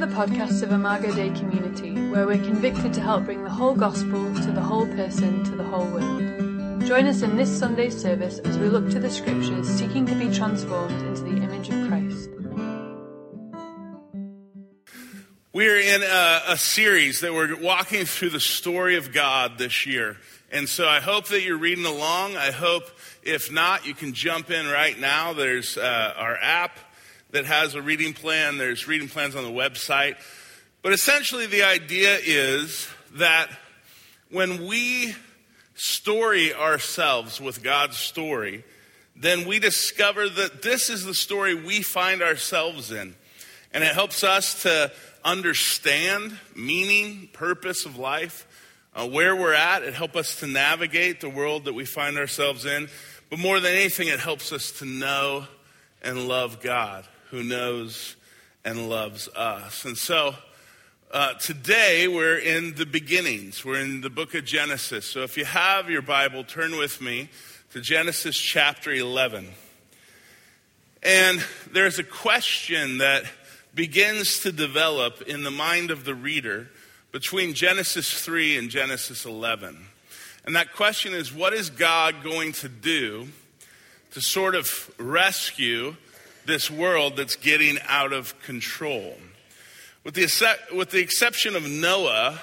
the podcast of Imago Dei Community, where we're convicted to help bring the whole gospel to the whole person, to the whole world. Join us in this Sunday's service as we look to the scriptures, seeking to be transformed into the image of Christ. We're in a, a, series that we're walking through the story of God this year. And so I hope that you're reading along. I hope, if not, you can jump in right now. There's uh, our app that has a reading plan, there's reading plans on the website. But essentially, the idea is that when we story ourselves with God's story, then we discover that this is the story we find ourselves in. And it helps us to understand meaning, purpose of life, uh, where we're at. It helps us to navigate the world that we find ourselves in. But more than anything, it helps us to know and love God who knows and loves us. And so uh, today we're in the beginnings. We're in the book of Genesis. So if you have your Bible, turn with me to Genesis chapter 11. And there's a question that begins to develop in the mind of the reader between Genesis 3 and Genesis 11. And that question is what is God going to do to sort of rescue this world that's getting out of control. With the, with the exception of Noah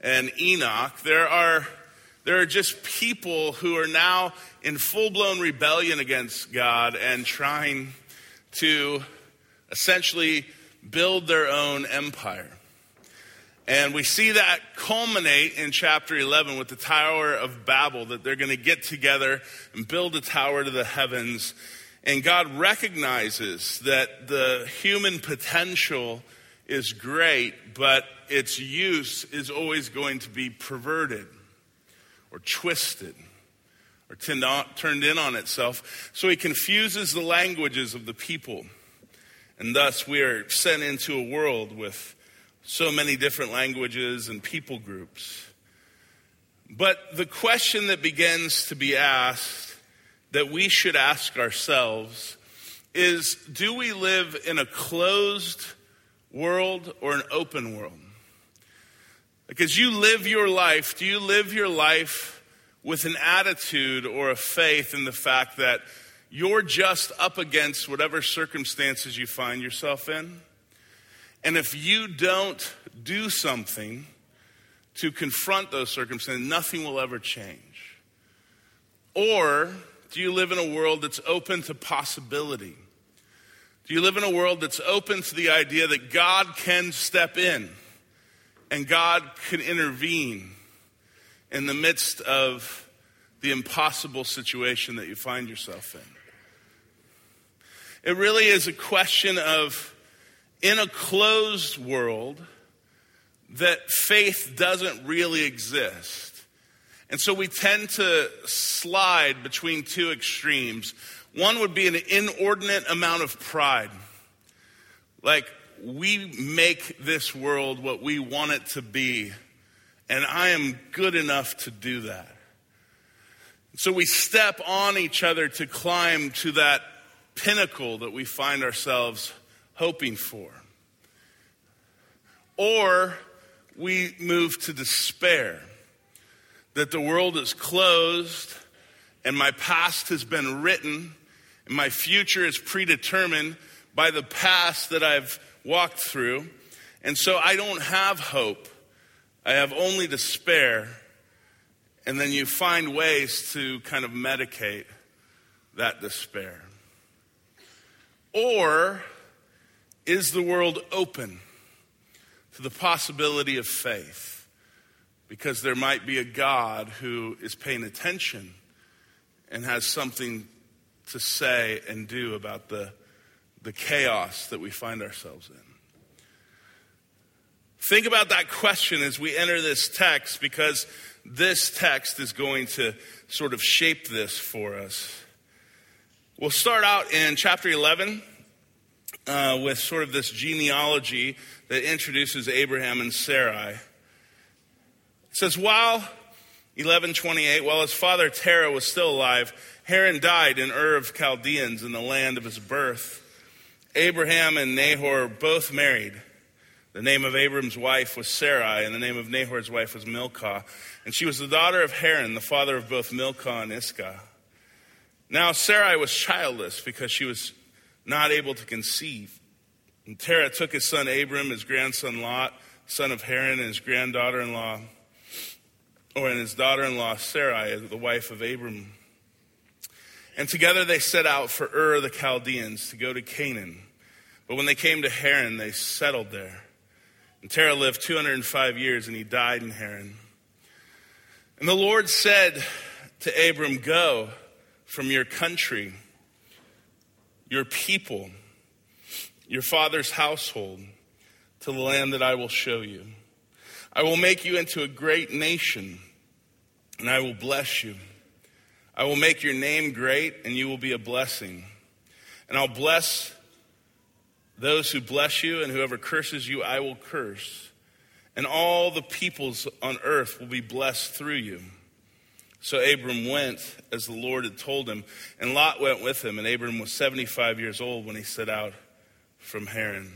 and Enoch, there are, there are just people who are now in full blown rebellion against God and trying to essentially build their own empire. And we see that culminate in chapter 11 with the Tower of Babel, that they're going to get together and build a tower to the heavens and God recognizes that the human potential is great, but its use is always going to be perverted or twisted or turned in on itself. So he confuses the languages of the people. And thus we are sent into a world with so many different languages and people groups. But the question that begins to be asked that we should ask ourselves is do we live in a closed world or an open world? Because you live your life, do you live your life with an attitude or a faith in the fact that you're just up against whatever circumstances you find yourself in? And if you don't do something to confront those circumstances, nothing will ever change. Or do you live in a world that's open to possibility? Do you live in a world that's open to the idea that God can step in and God can intervene in the midst of the impossible situation that you find yourself in? It really is a question of, in a closed world, that faith doesn't really exist. And so we tend to slide between two extremes. One would be an inordinate amount of pride. Like, we make this world what we want it to be, and I am good enough to do that. So we step on each other to climb to that pinnacle that we find ourselves hoping for. Or we move to despair that the world is closed and my past has been written and my future is predetermined by the past that I've walked through. And so I don't have hope. I have only despair. And then you find ways to kind of medicate that despair. Or is the world open to the possibility of faith? Because there might be a God who is paying attention and has something to say and do about the, the chaos that we find ourselves in. Think about that question as we enter this text because this text is going to sort of shape this for us. We'll start out in chapter 11 uh, with sort of this genealogy that introduces Abraham and Sarai. It says, while 1128, while his father Terah was still alive, Haran died in Ur of Chaldeans in the land of his birth. Abraham and Nahor both married. The name of Abram's wife was Sarai, and the name of Nahor's wife was Milcah. And she was the daughter of Haran, the father of both Milcah and Iscah. Now Sarai was childless because she was not able to conceive. And Terah took his son Abram, his grandson Lot, son of Haran, and his granddaughter in law, or and his daughter in law Sarai, the wife of Abram. And together they set out for Ur the Chaldeans to go to Canaan. But when they came to Haran, they settled there. And Terah lived 205 years, and he died in Haran. And the Lord said to Abram, Go from your country, your people, your father's household, to the land that I will show you. I will make you into a great nation, and I will bless you. I will make your name great, and you will be a blessing. And I'll bless those who bless you, and whoever curses you, I will curse. And all the peoples on earth will be blessed through you. So Abram went as the Lord had told him, and Lot went with him. And Abram was 75 years old when he set out from Haran.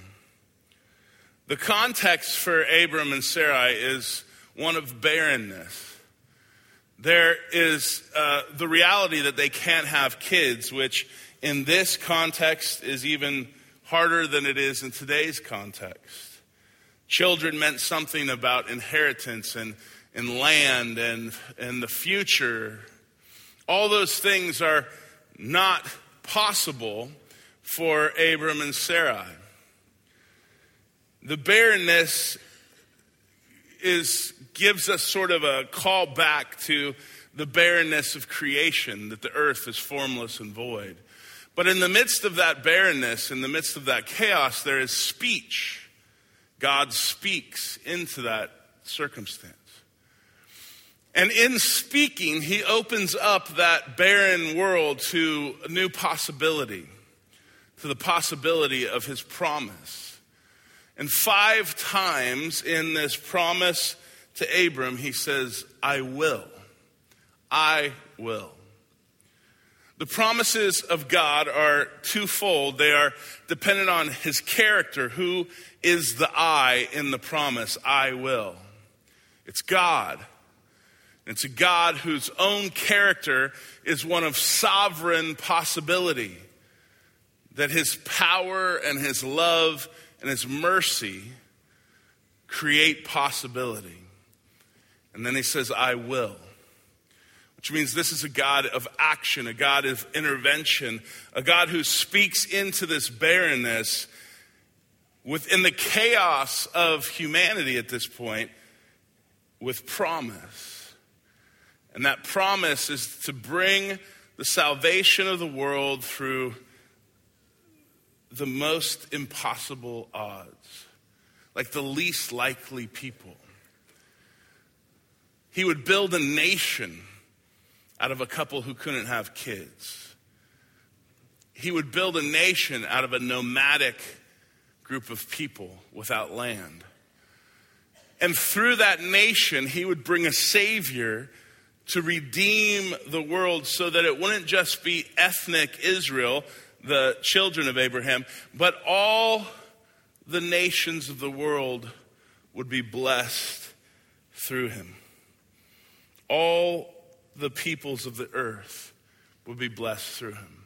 The context for Abram and Sarai is one of barrenness. There is uh, the reality that they can't have kids, which in this context is even harder than it is in today's context. Children meant something about inheritance and, and land and, and the future. All those things are not possible for Abram and Sarai. The barrenness is gives us sort of a call back to the barrenness of creation, that the earth is formless and void. But in the midst of that barrenness, in the midst of that chaos, there is speech. God speaks into that circumstance. And in speaking, he opens up that barren world to a new possibility, to the possibility of his promise. And five times in this promise to Abram, he says, I will. I will. The promises of God are twofold. They are dependent on his character. Who is the I in the promise? I will. It's God. It's a God whose own character is one of sovereign possibility. That his power and his love and his mercy create possibility. And then he says, I will. Which means this is a God of action, a God of intervention, a God who speaks into this barrenness within the chaos of humanity at this point with promise. And that promise is to bring the salvation of the world through the most impossible odds, like the least likely people. He would build a nation out of a couple who couldn't have kids. He would build a nation out of a nomadic group of people without land. And through that nation, he would bring a savior to redeem the world so that it wouldn't just be ethnic Israel, the children of Abraham, but all the nations of the world would be blessed through him all the peoples of the earth would be blessed through him.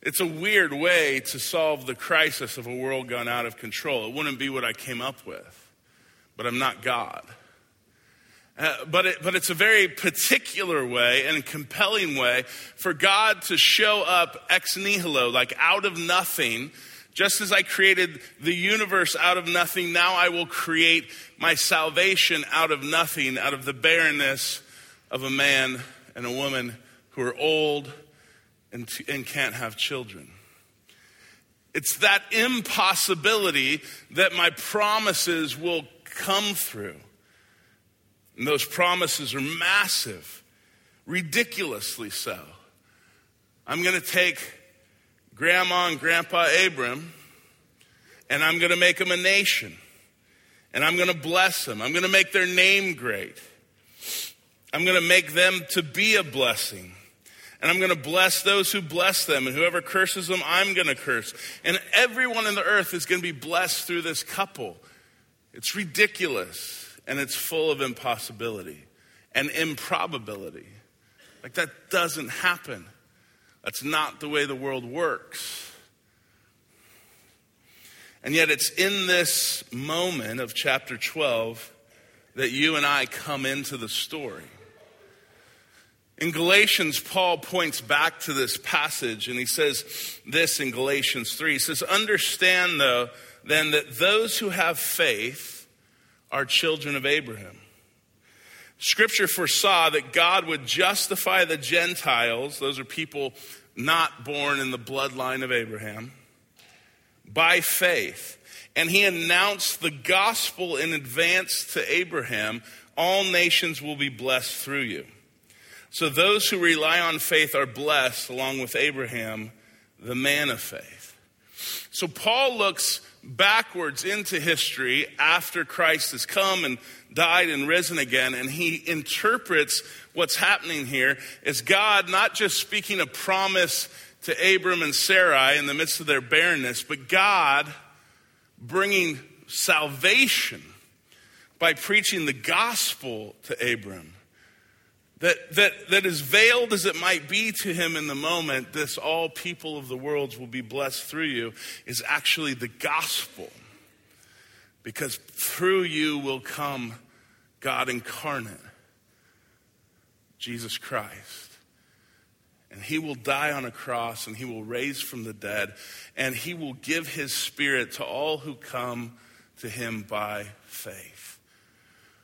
It's a weird way to solve the crisis of a world gone out of control. It wouldn't be what I came up with, but I'm not God. Uh, but, it, but it's a very particular way and compelling way for God to show up ex nihilo, like out of nothing. Just as I created the universe out of nothing, now I will create my salvation out of nothing, out of the barrenness of a man and a woman who are old and, and can't have children. It's that impossibility that my promises will come through. And those promises are massive, ridiculously so. I'm going to take Grandma and Grandpa Abram and I'm going to make them a nation and I'm going to bless them. I'm going to make their name great. I'm going to make them to be a blessing. And I'm going to bless those who bless them. And whoever curses them, I'm going to curse. And everyone in the earth is going to be blessed through this couple. It's ridiculous and it's full of impossibility and improbability. Like that doesn't happen. That's not the way the world works. And yet, it's in this moment of chapter 12 that you and I come into the story. In Galatians, Paul points back to this passage and he says this in Galatians 3. He says, Understand, though, then that those who have faith are children of Abraham. Scripture foresaw that God would justify the Gentiles, those are people not born in the bloodline of Abraham, by faith. And he announced the gospel in advance to Abraham all nations will be blessed through you. So those who rely on faith are blessed along with Abraham, the man of faith. So Paul looks backwards into history after Christ has come and died and risen again, and he interprets what's happening here as God not just speaking a promise to Abram and Sarai in the midst of their barrenness, but God bringing salvation by preaching the gospel to Abram that, that, that as veiled as it might be to him in the moment, this all people of the worlds will be blessed through you, is actually the gospel. Because through you will come God incarnate, Jesus Christ. And he will die on a cross and he will raise from the dead and he will give his spirit to all who come to him by faith.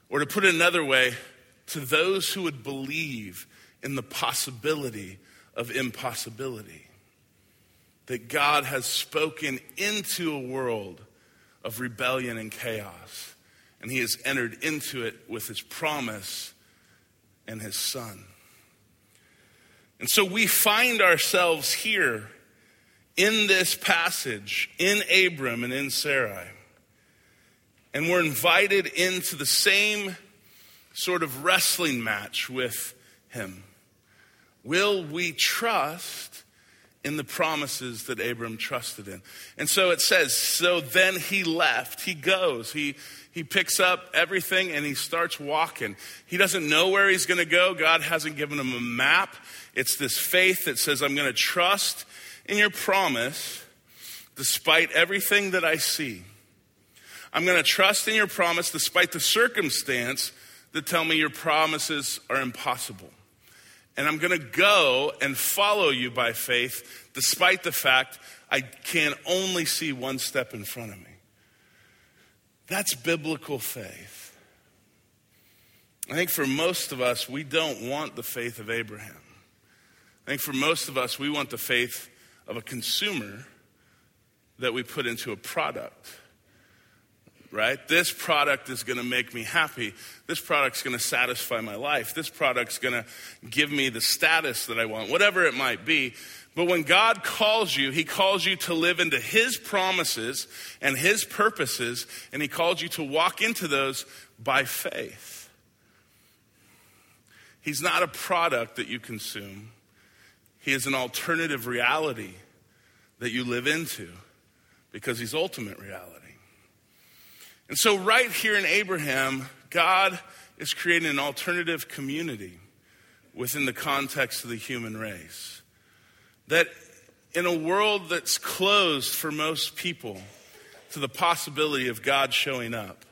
Or to put it another way, to those who would believe in the possibility of impossibility. That God has spoken into a world of rebellion and chaos, and He has entered into it with His promise and His Son. And so we find ourselves here in this passage, in Abram and in Sarai. And we're invited into the same sort of wrestling match with him. Will we trust in the promises that Abram trusted in? And so it says, so then he left. He goes. He, he picks up everything and he starts walking. He doesn't know where he's going to go. God hasn't given him a map. It's this faith that says, I'm going to trust in your promise despite everything that I see. I'm going to trust in your promise despite the circumstance that tell me your promises are impossible. And I'm going to go and follow you by faith, despite the fact I can only see one step in front of me. That's biblical faith. I think for most of us, we don't want the faith of Abraham. I think for most of us, we want the faith of a consumer that we put into a product right? This product is going to make me happy. This product's going to satisfy my life. This product's going to give me the status that I want, whatever it might be. But when God calls you, He calls you to live into His promises and His purposes, and He calls you to walk into those by faith. He's not a product that you consume, He is an alternative reality that you live into because He's ultimate reality. And so, right here in Abraham, God is creating an alternative community within the context of the human race. That in a world that's closed for most people to the possibility of God showing up,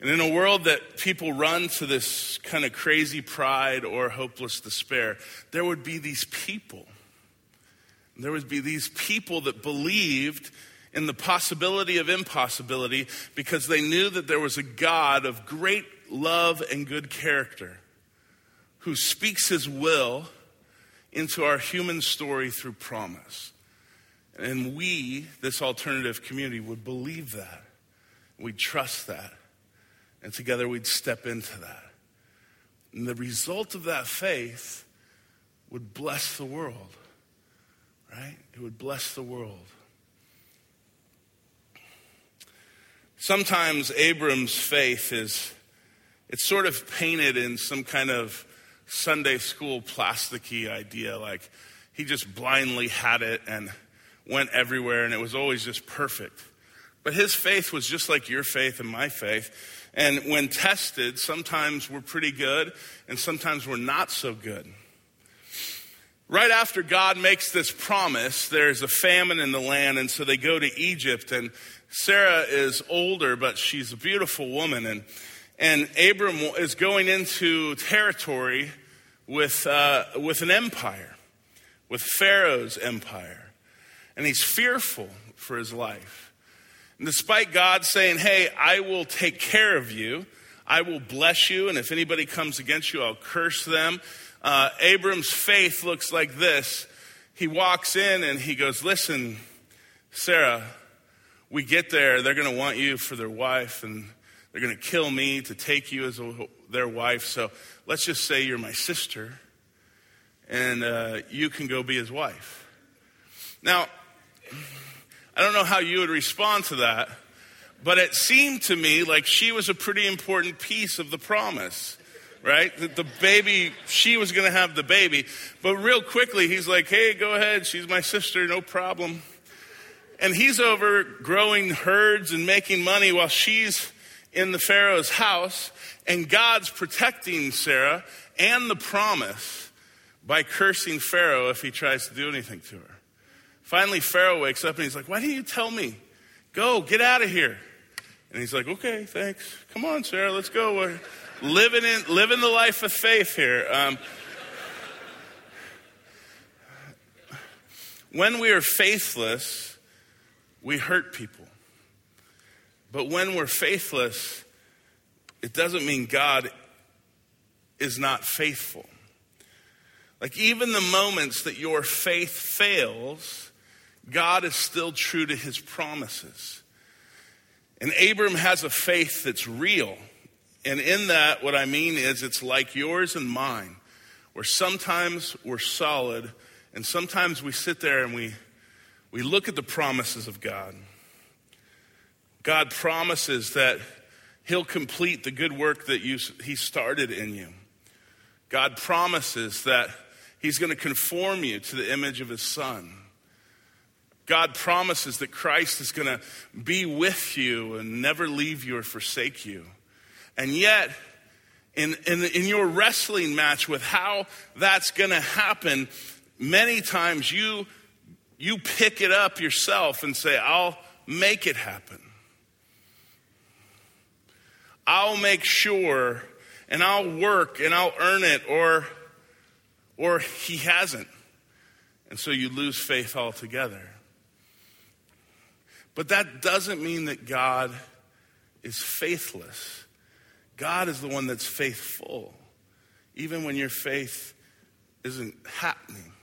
and in a world that people run to this kind of crazy pride or hopeless despair, there would be these people. There would be these people that believed in the possibility of impossibility because they knew that there was a God of great love and good character who speaks his will into our human story through promise. And we, this alternative community, would believe that. We'd trust that. And together we'd step into that. And the result of that faith would bless the world, right? It would bless the world. Sometimes Abram's faith is, it's sort of painted in some kind of Sunday school plasticky idea, like he just blindly had it and went everywhere and it was always just perfect. But his faith was just like your faith and my faith. And when tested, sometimes we're pretty good and sometimes we're not so good. Right after God makes this promise, there's a famine in the land, and so they go to Egypt. And Sarah is older, but she's a beautiful woman. And, and Abram is going into territory with, uh, with an empire, with Pharaoh's empire. And he's fearful for his life. And despite God saying, Hey, I will take care of you, I will bless you, and if anybody comes against you, I'll curse them. Uh, Abram's faith looks like this. He walks in and he goes, Listen, Sarah, we get there, they're going to want you for their wife, and they're going to kill me to take you as a, their wife. So let's just say you're my sister, and uh, you can go be his wife. Now, I don't know how you would respond to that, but it seemed to me like she was a pretty important piece of the promise right? That the baby, she was going to have the baby. But real quickly, he's like, hey, go ahead. She's my sister, no problem. And he's over growing herds and making money while she's in the Pharaoh's house. And God's protecting Sarah and the promise by cursing Pharaoh if he tries to do anything to her. Finally, Pharaoh wakes up and he's like, Why didn't you tell me? Go, get out of here. And he's like, Okay, thanks. Come on, Sarah, let's go We're living in living the life of faith here. Um, when we are faithless, we hurt people. But when we're faithless, it doesn't mean God is not faithful. Like, even the moments that your faith fails, God is still true to his promises. And Abram has a faith that's real. And in that, what I mean is it's like yours and mine, where sometimes we're solid and sometimes we sit there and we, we look at the promises of God. God promises that He'll complete the good work that you, He started in you. God promises that He's going to conform you to the image of His Son. God promises that Christ is going to be with you and never leave you or forsake you. And yet, in, in, in your wrestling match with how that's going to happen, many times you, you pick it up yourself and say, I'll make it happen. I'll make sure and I'll work and I'll earn it, or, or he hasn't. And so you lose faith altogether. But that doesn't mean that God is faithless. God is the one that's faithful, even when your faith isn't happening.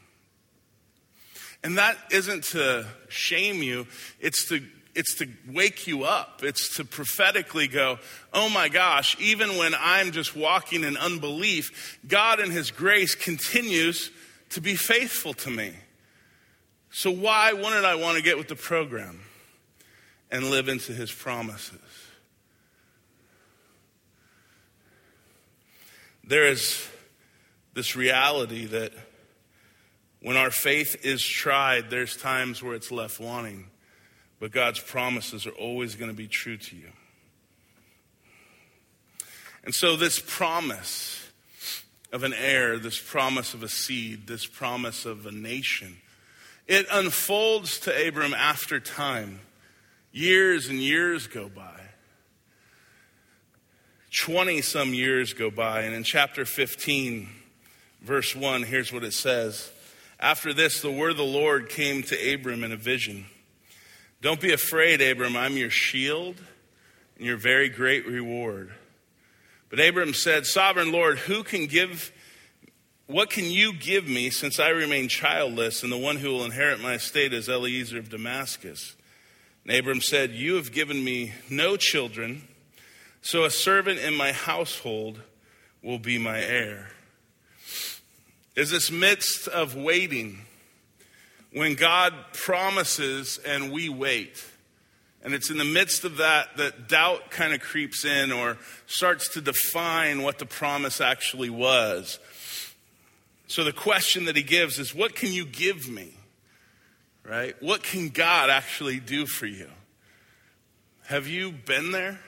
And that isn't to shame you, it's to it's to wake you up. It's to prophetically go, oh my gosh, even when I'm just walking in unbelief, God in His grace continues to be faithful to me. So why wouldn't I want to get with the program and live into His promises? There is this reality that when our faith is tried, there's times where it's left wanting, but God's promises are always going to be true to you. And so, this promise of an heir, this promise of a seed, this promise of a nation, it unfolds to Abram after time. Years and years go by. 20 some years go by, and in chapter 15, verse 1, here's what it says After this, the word of the Lord came to Abram in a vision. Don't be afraid, Abram, I'm your shield and your very great reward. But Abram said, Sovereign Lord, who can give, what can you give me since I remain childless, and the one who will inherit my estate is Eliezer of Damascus? And Abram said, You have given me no children so a servant in my household will be my heir. Is this midst of waiting when God promises and we wait. And it's in the midst of that that doubt kind of creeps in or starts to define what the promise actually was. So the question that he gives is, What can you give me? Right? What can God actually do for you? Have you been there?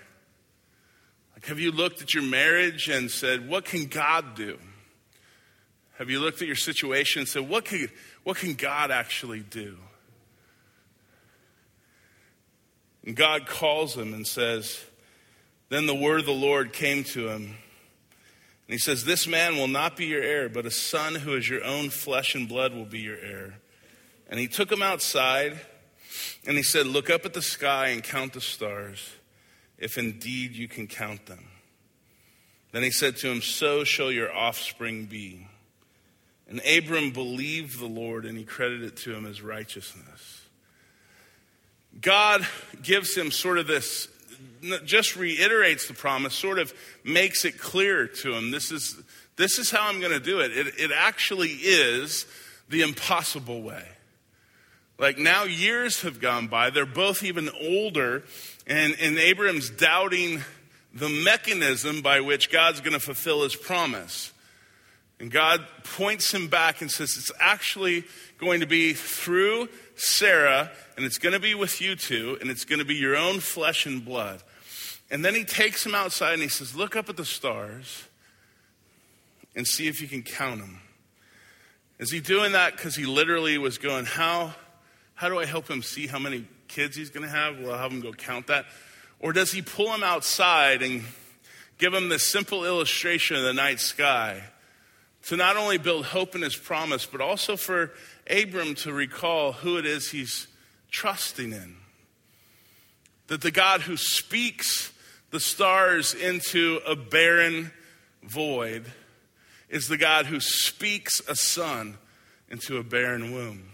Like, have you looked at your marriage and said, What can God do? Have you looked at your situation and said, What can, what can God actually do? And God calls him and says, Then the word of the Lord came to him. And he says, This man will not be your heir, but a son who is your own flesh and blood will be your heir. And he took him outside and he said, Look up at the sky and count the stars, if indeed you can count them. Then he said to him, So shall your offspring be. And Abram believed the Lord and he credited it to him as righteousness. God gives him sort of this, just reiterates the promise, sort of makes it clear to him this is, this is how I'm going to do it. it. It actually is the impossible way. Like now, years have gone by. They're both even older, and, and Abram's doubting the mechanism by which God's going to fulfill his promise. And God points him back and says, It's actually going to be through Sarah, and it's going to be with you two, and it's going to be your own flesh and blood. And then he takes him outside and he says, Look up at the stars and see if you can count them. Is he doing that because he literally was going, How how do I help him see how many kids he's going to have? Will I have him go count that? Or does he pull him outside and give him this simple illustration of the night sky to not only build hope in his promise, but also for Abram to recall who it is he's trusting in? That the God who speaks the stars into a barren void is the God who speaks a son into a barren womb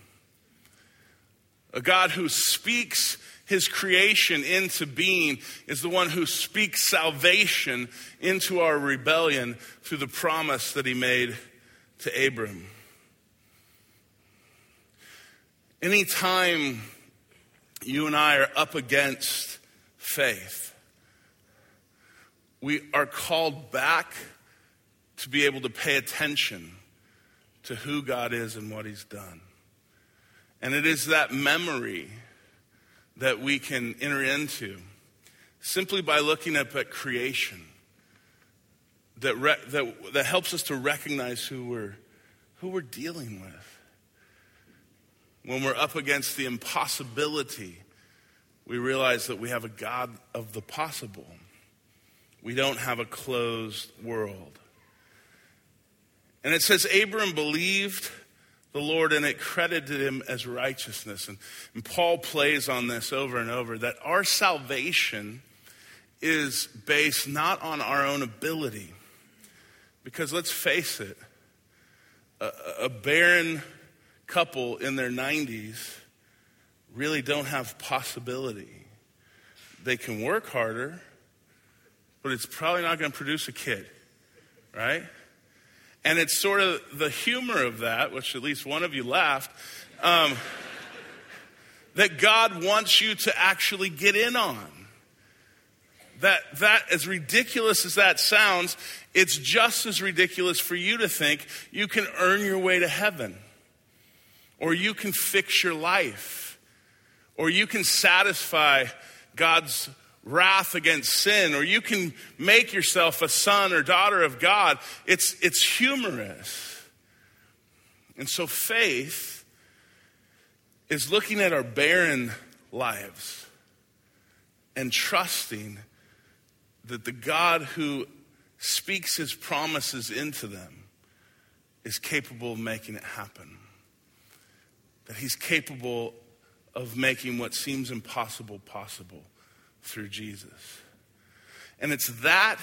a God who speaks his creation into being is the one who speaks salvation into our rebellion through the promise that he made to Abram. Anytime you and I are up against faith, we are called back to be able to pay attention to who God is and what he's done. And it is that memory that we can enter into simply by looking up at creation that, re- that, that helps us to recognize who we're, who we're dealing with. When we're up against the impossibility, we realize that we have a God of the possible. We don't have a closed world. And it says Abram believed the Lord and it credited him as righteousness. And, and Paul plays on this over and over that our salvation is based not on our own ability. Because let's face it, a, a barren couple in their 90s really don't have possibility. They can work harder, but it's probably not going to produce a kid, right? And it's sort of the humor of that, which at least one of you laughed, um, that God wants you to actually get in on. That, that, as ridiculous as that sounds, it's just as ridiculous for you to think you can earn your way to heaven, or you can fix your life, or you can satisfy God's wrath against sin, or you can make yourself a son or daughter of God. It's, it's humorous. And so faith is looking at our barren lives and trusting that the God who speaks his promises into them is capable of making it happen. That he's capable of making what seems impossible possible through Jesus. And it's that,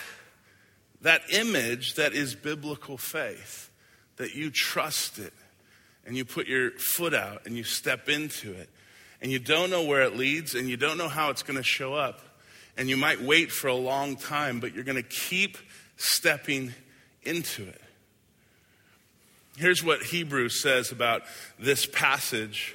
that image that is biblical faith, that you trust it and you put your foot out and you step into it. And you don't know where it leads and you don't know how it's going to show up. And you might wait for a long time, but you're going to keep stepping into it. Here's what Hebrews says about this passage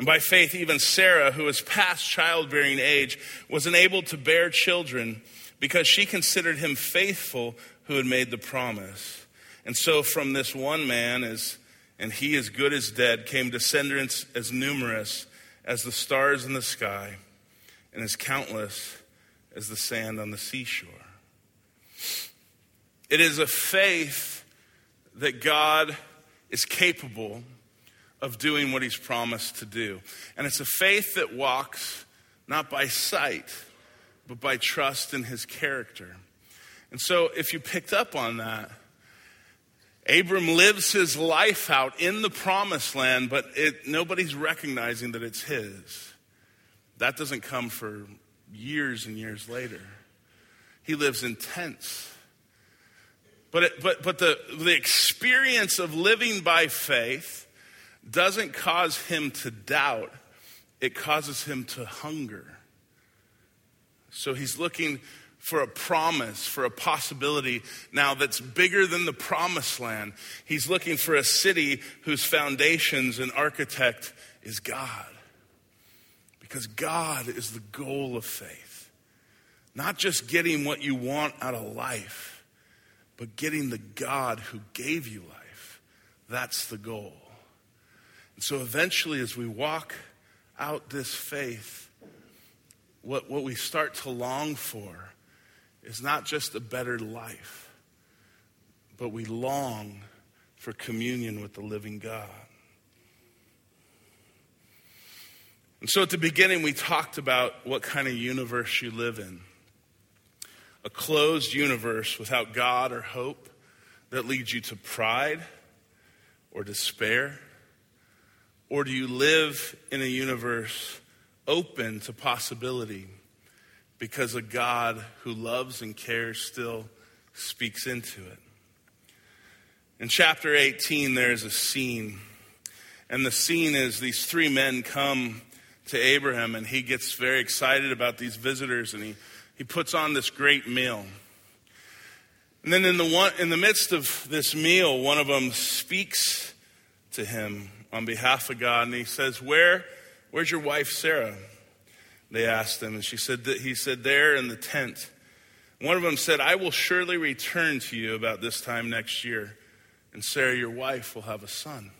And by faith, even Sarah, who was past childbearing age, was enabled to bear children because she considered him faithful who had made the promise. And so, from this one man, as, and he as good as dead, came descendants as numerous as the stars in the sky and as countless as the sand on the seashore. It is a faith that God is capable of doing what he's promised to do. And it's a faith that walks not by sight, but by trust in his character. And so, if you picked up on that, Abram lives his life out in the promised land, but it, nobody's recognizing that it's his. That doesn't come for years and years later. He lives in tents. But, it, but, but the, the experience of living by faith doesn't cause him to doubt, it causes him to hunger. So he's looking for a promise, for a possibility now that's bigger than the promised land. He's looking for a city whose foundations and architect is God. Because God is the goal of faith. Not just getting what you want out of life, but getting the God who gave you life. That's the goal. And so eventually, as we walk out this faith, what, what we start to long for is not just a better life, but we long for communion with the living God. And so at the beginning, we talked about what kind of universe you live in a closed universe without God or hope that leads you to pride or despair? Or do you live in a universe open to possibility because a God who loves and cares still speaks into it. In chapter 18, there's a scene. And the scene is these three men come to Abraham, and he gets very excited about these visitors, and he, he puts on this great meal. And then in the, one, in the midst of this meal, one of them speaks to him on behalf of God, and he says, Where Where's your wife, Sarah? They asked him, and she said that he said, There in the tent. One of them said, I will surely return to you about this time next year, and Sarah, your wife, will have a son.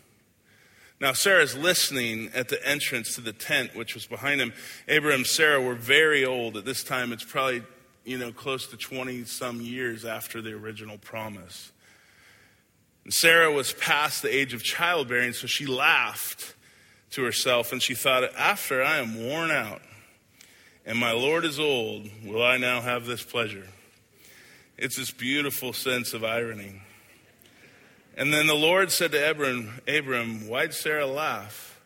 Now, Sarah's listening at the entrance to the tent, which was behind him. Abraham and Sarah were very old. At this time, it's probably, you know, close to 20 some years after the original promise. And Sarah was past the age of childbearing, so she laughed to herself, and she thought, After I am worn out and my Lord is old, will I now have this pleasure? It's this beautiful sense of irony. And then the Lord said to Abram, Abram, why'd Sarah laugh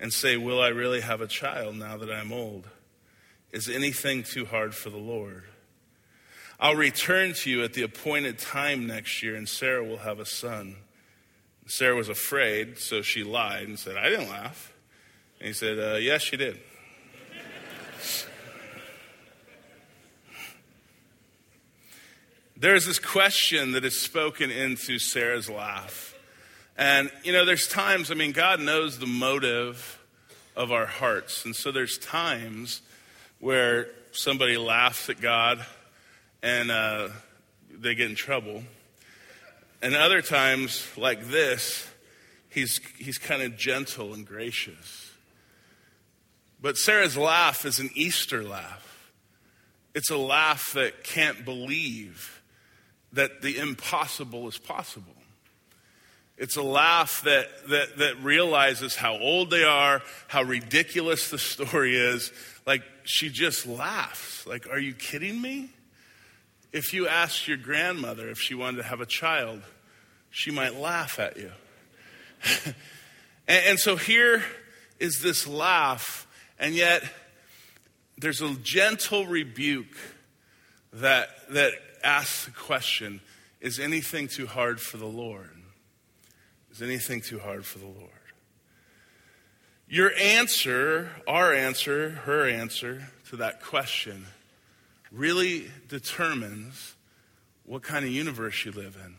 and say, Will I really have a child now that I'm old? Is anything too hard for the Lord? I'll return to you at the appointed time next year, and Sarah will have a son. Sarah was afraid, so she lied and said, I didn't laugh. And he said, uh, Yes, you did. There's this question that is spoken into Sarah's laugh. And, you know, there's times, I mean, God knows the motive of our hearts. And so there's times where somebody laughs at God and uh, they get in trouble. And other times, like this, he's, he's kind of gentle and gracious. But Sarah's laugh is an Easter laugh. It's a laugh that can't believe that the impossible is possible. It's a laugh that, that, that realizes how old they are, how ridiculous the story is. Like, she just laughs. Like, are you kidding me? If you asked your grandmother if she wanted to have a child, she might laugh at you. and, and so here is this laugh, and yet there's a gentle rebuke that, that asks the question Is anything too hard for the Lord? Is anything too hard for the Lord? Your answer, our answer, her answer to that question really determines what kind of universe you live in.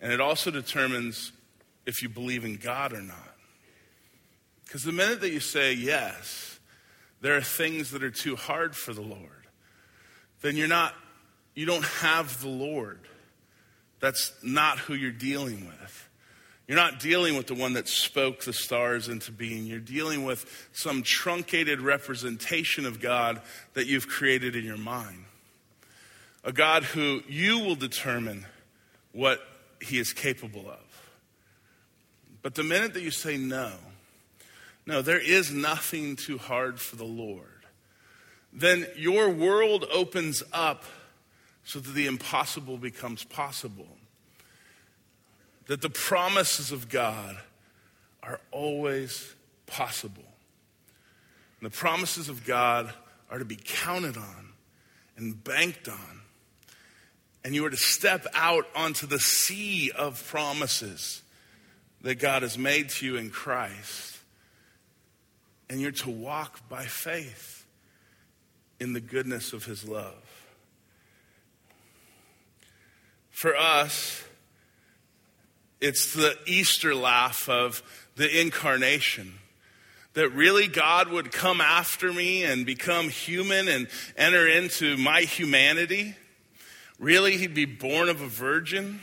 And it also determines if you believe in God or not. Because the minute that you say yes, there are things that are too hard for the Lord, then you're not, you don't have the Lord. That's not who you're dealing with. You're not dealing with the one that spoke the stars into being. You're dealing with some truncated representation of God that you've created in your mind. A God who you will determine what he is capable of. But the minute that you say no, no, there is nothing too hard for the Lord, then your world opens up so that the impossible becomes possible. That the promises of God are always possible. And the promises of God are to be counted on and banked on. And you are to step out onto the sea of promises that God has made to you in Christ. And you're to walk by faith in the goodness of his love. For us, it's the Easter laugh of the incarnation. That really God would come after me and become human and enter into my humanity. Really, he'd be born of a virgin.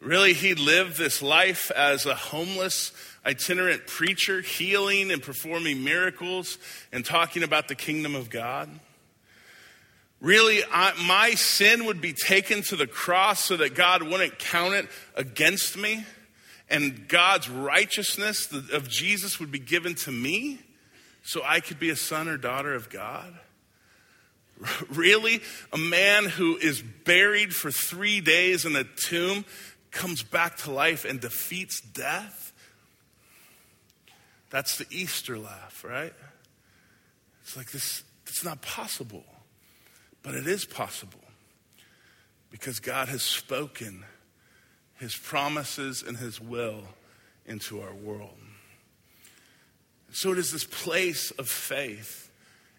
Really, he lived this life as a homeless, itinerant preacher, healing and performing miracles and talking about the kingdom of God. Really, I, my sin would be taken to the cross so that God wouldn't count it against me, and God's righteousness of Jesus would be given to me so I could be a son or daughter of God. Really, a man who is buried for three days in a tomb comes back to life and defeats death. That's the Easter laugh, right? It's like this, it's not possible. But it is possible because God has spoken his promises and his will into our world. So it is this place of faith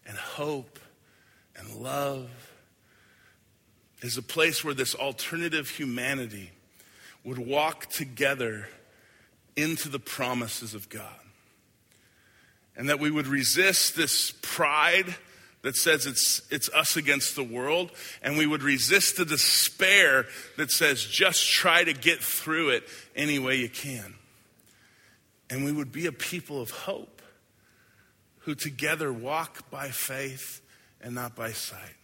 and hope and love is a place where this alternative humanity would walk together into the promises of God. And that we would resist this pride that says it's, it's us against the world, and we would resist the despair that says just try to get through it any way you can. And we would be a people of hope who together walk by faith and not by sight,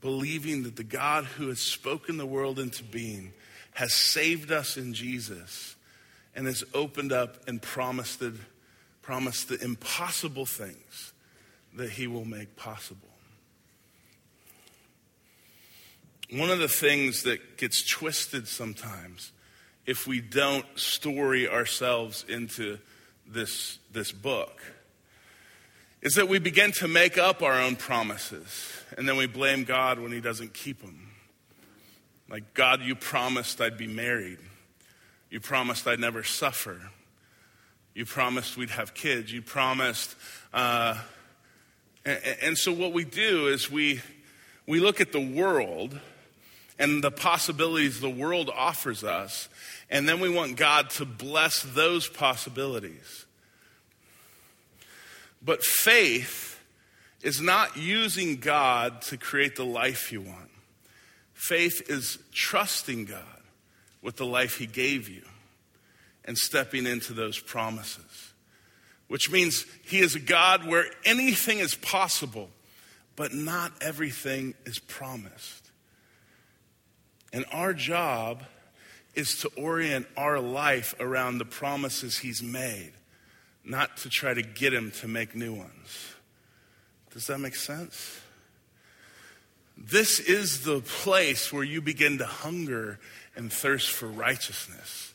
believing that the God who has spoken the world into being has saved us in Jesus and has opened up and promised the, promised the impossible things that he will make possible. One of the things that gets twisted sometimes if we don't story ourselves into this, this book is that we begin to make up our own promises and then we blame God when he doesn't keep them. Like, God, you promised I'd be married. You promised I'd never suffer. You promised we'd have kids. You promised. Uh, and, and so, what we do is we, we look at the world and the possibilities the world offers us, and then we want God to bless those possibilities. But faith is not using God to create the life you want. Faith is trusting God with the life He gave you and stepping into those promises, which means He is a God where anything is possible, but not everything is promised. And our job is to orient our life around the promises He's made, not to try to get Him to make new ones. Does that make sense? This is the place where you begin to hunger and thirst for righteousness.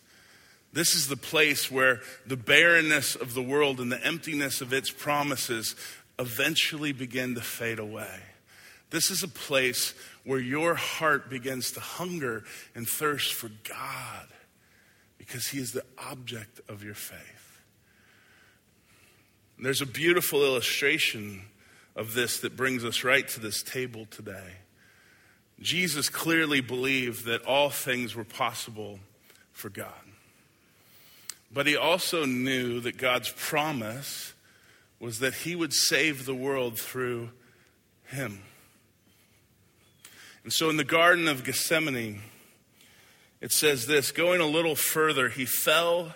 This is the place where the barrenness of the world and the emptiness of its promises eventually begin to fade away. This is a place where your heart begins to hunger and thirst for God because He is the object of your faith. And there's a beautiful illustration of this that brings us right to this table today. Jesus clearly believed that all things were possible for God. But he also knew that God's promise was that he would save the world through him. And so in the Garden of Gethsemane, it says this going a little further, he fell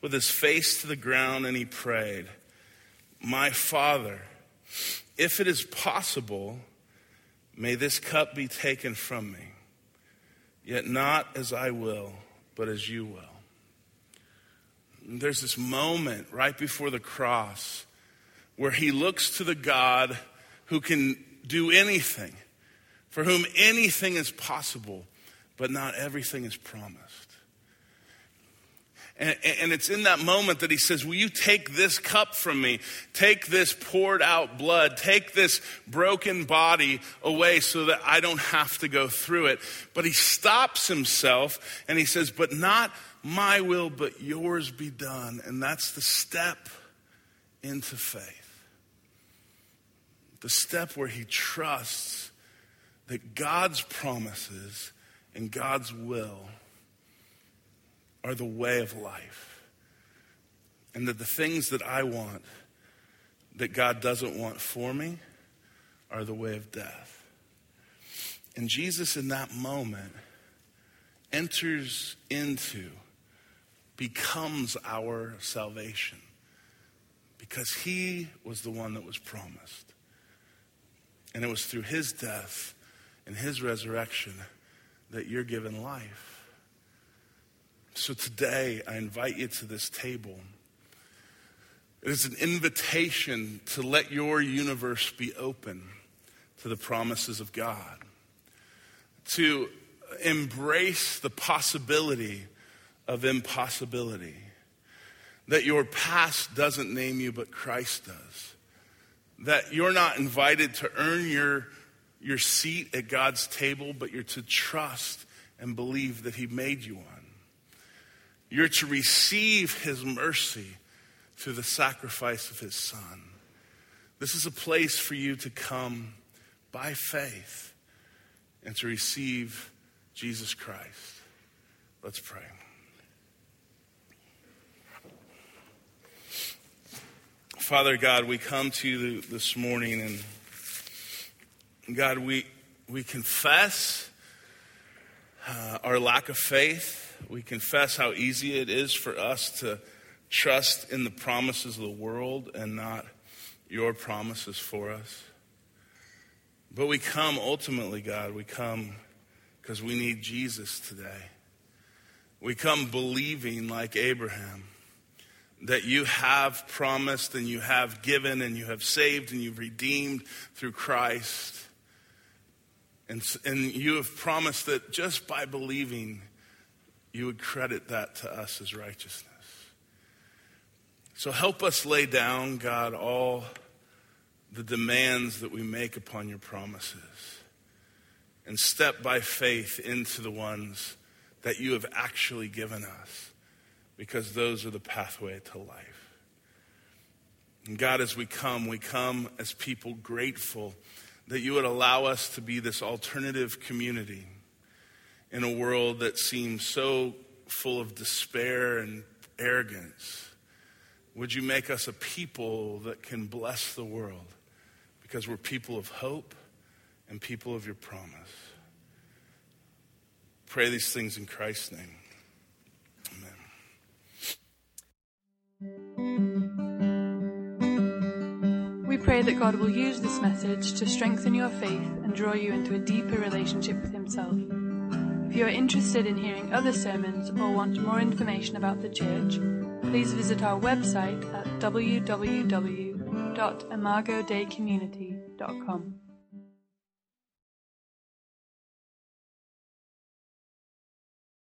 with his face to the ground and he prayed, My Father, if it is possible, may this cup be taken from me, yet not as I will, but as you will. And there's this moment right before the cross where he looks to the God who can do anything, for whom anything is possible, but not everything is promised. And, and, it's in that moment that he says, Will you take this cup from me? Take this poured out blood. Take this broken body away so that I don't have to go through it. But he stops himself and he says, But not my will, but yours be done. And that's the step into faith. The step where he trusts that God's promises and God's will are the way of life. And that the things that I want that God doesn't want for me are the way of death. And Jesus, in that moment, enters into, becomes our salvation because he was the one that was promised. And it was through his death and his resurrection that you're given life. So today, I invite you to this table. It is an invitation to let your universe be open to the promises of God, to embrace the possibility of impossibility, that your past doesn't name you, but Christ does, that you're not invited to earn your, your seat at God's table, but you're to trust and believe that He made you one. You're to receive his mercy through the sacrifice of his son. This is a place for you to come by faith and to receive Jesus Christ. Let's pray. Father God, we come to you this morning and God, we, we confess uh, our lack of faith we confess how easy it is for us to trust in the promises of the world and not your promises for us. But we come ultimately, God, we come because we need Jesus today. We come believing, like Abraham, that you have promised and you have given and you have saved and you've redeemed through Christ. And, and you have promised that just by believing, you would credit that to us as righteousness. So help us lay down, God, all the demands that we make upon your promises and step by faith into the ones that you have actually given us because those are the pathway to life. And God, as we come, we come as people grateful that you would allow us to be this alternative community in a world that seems so full of despair and arrogance. Would you make us a people that can bless the world because we're people of hope and people of your promise? Pray these things in Christ's name. Amen. We pray that God will use this message to strengthen your faith and draw you into a deeper relationship with Himself. If you are interested in hearing other sermons or want more information about the church, please visit our website at www.imagodeicommunity.com.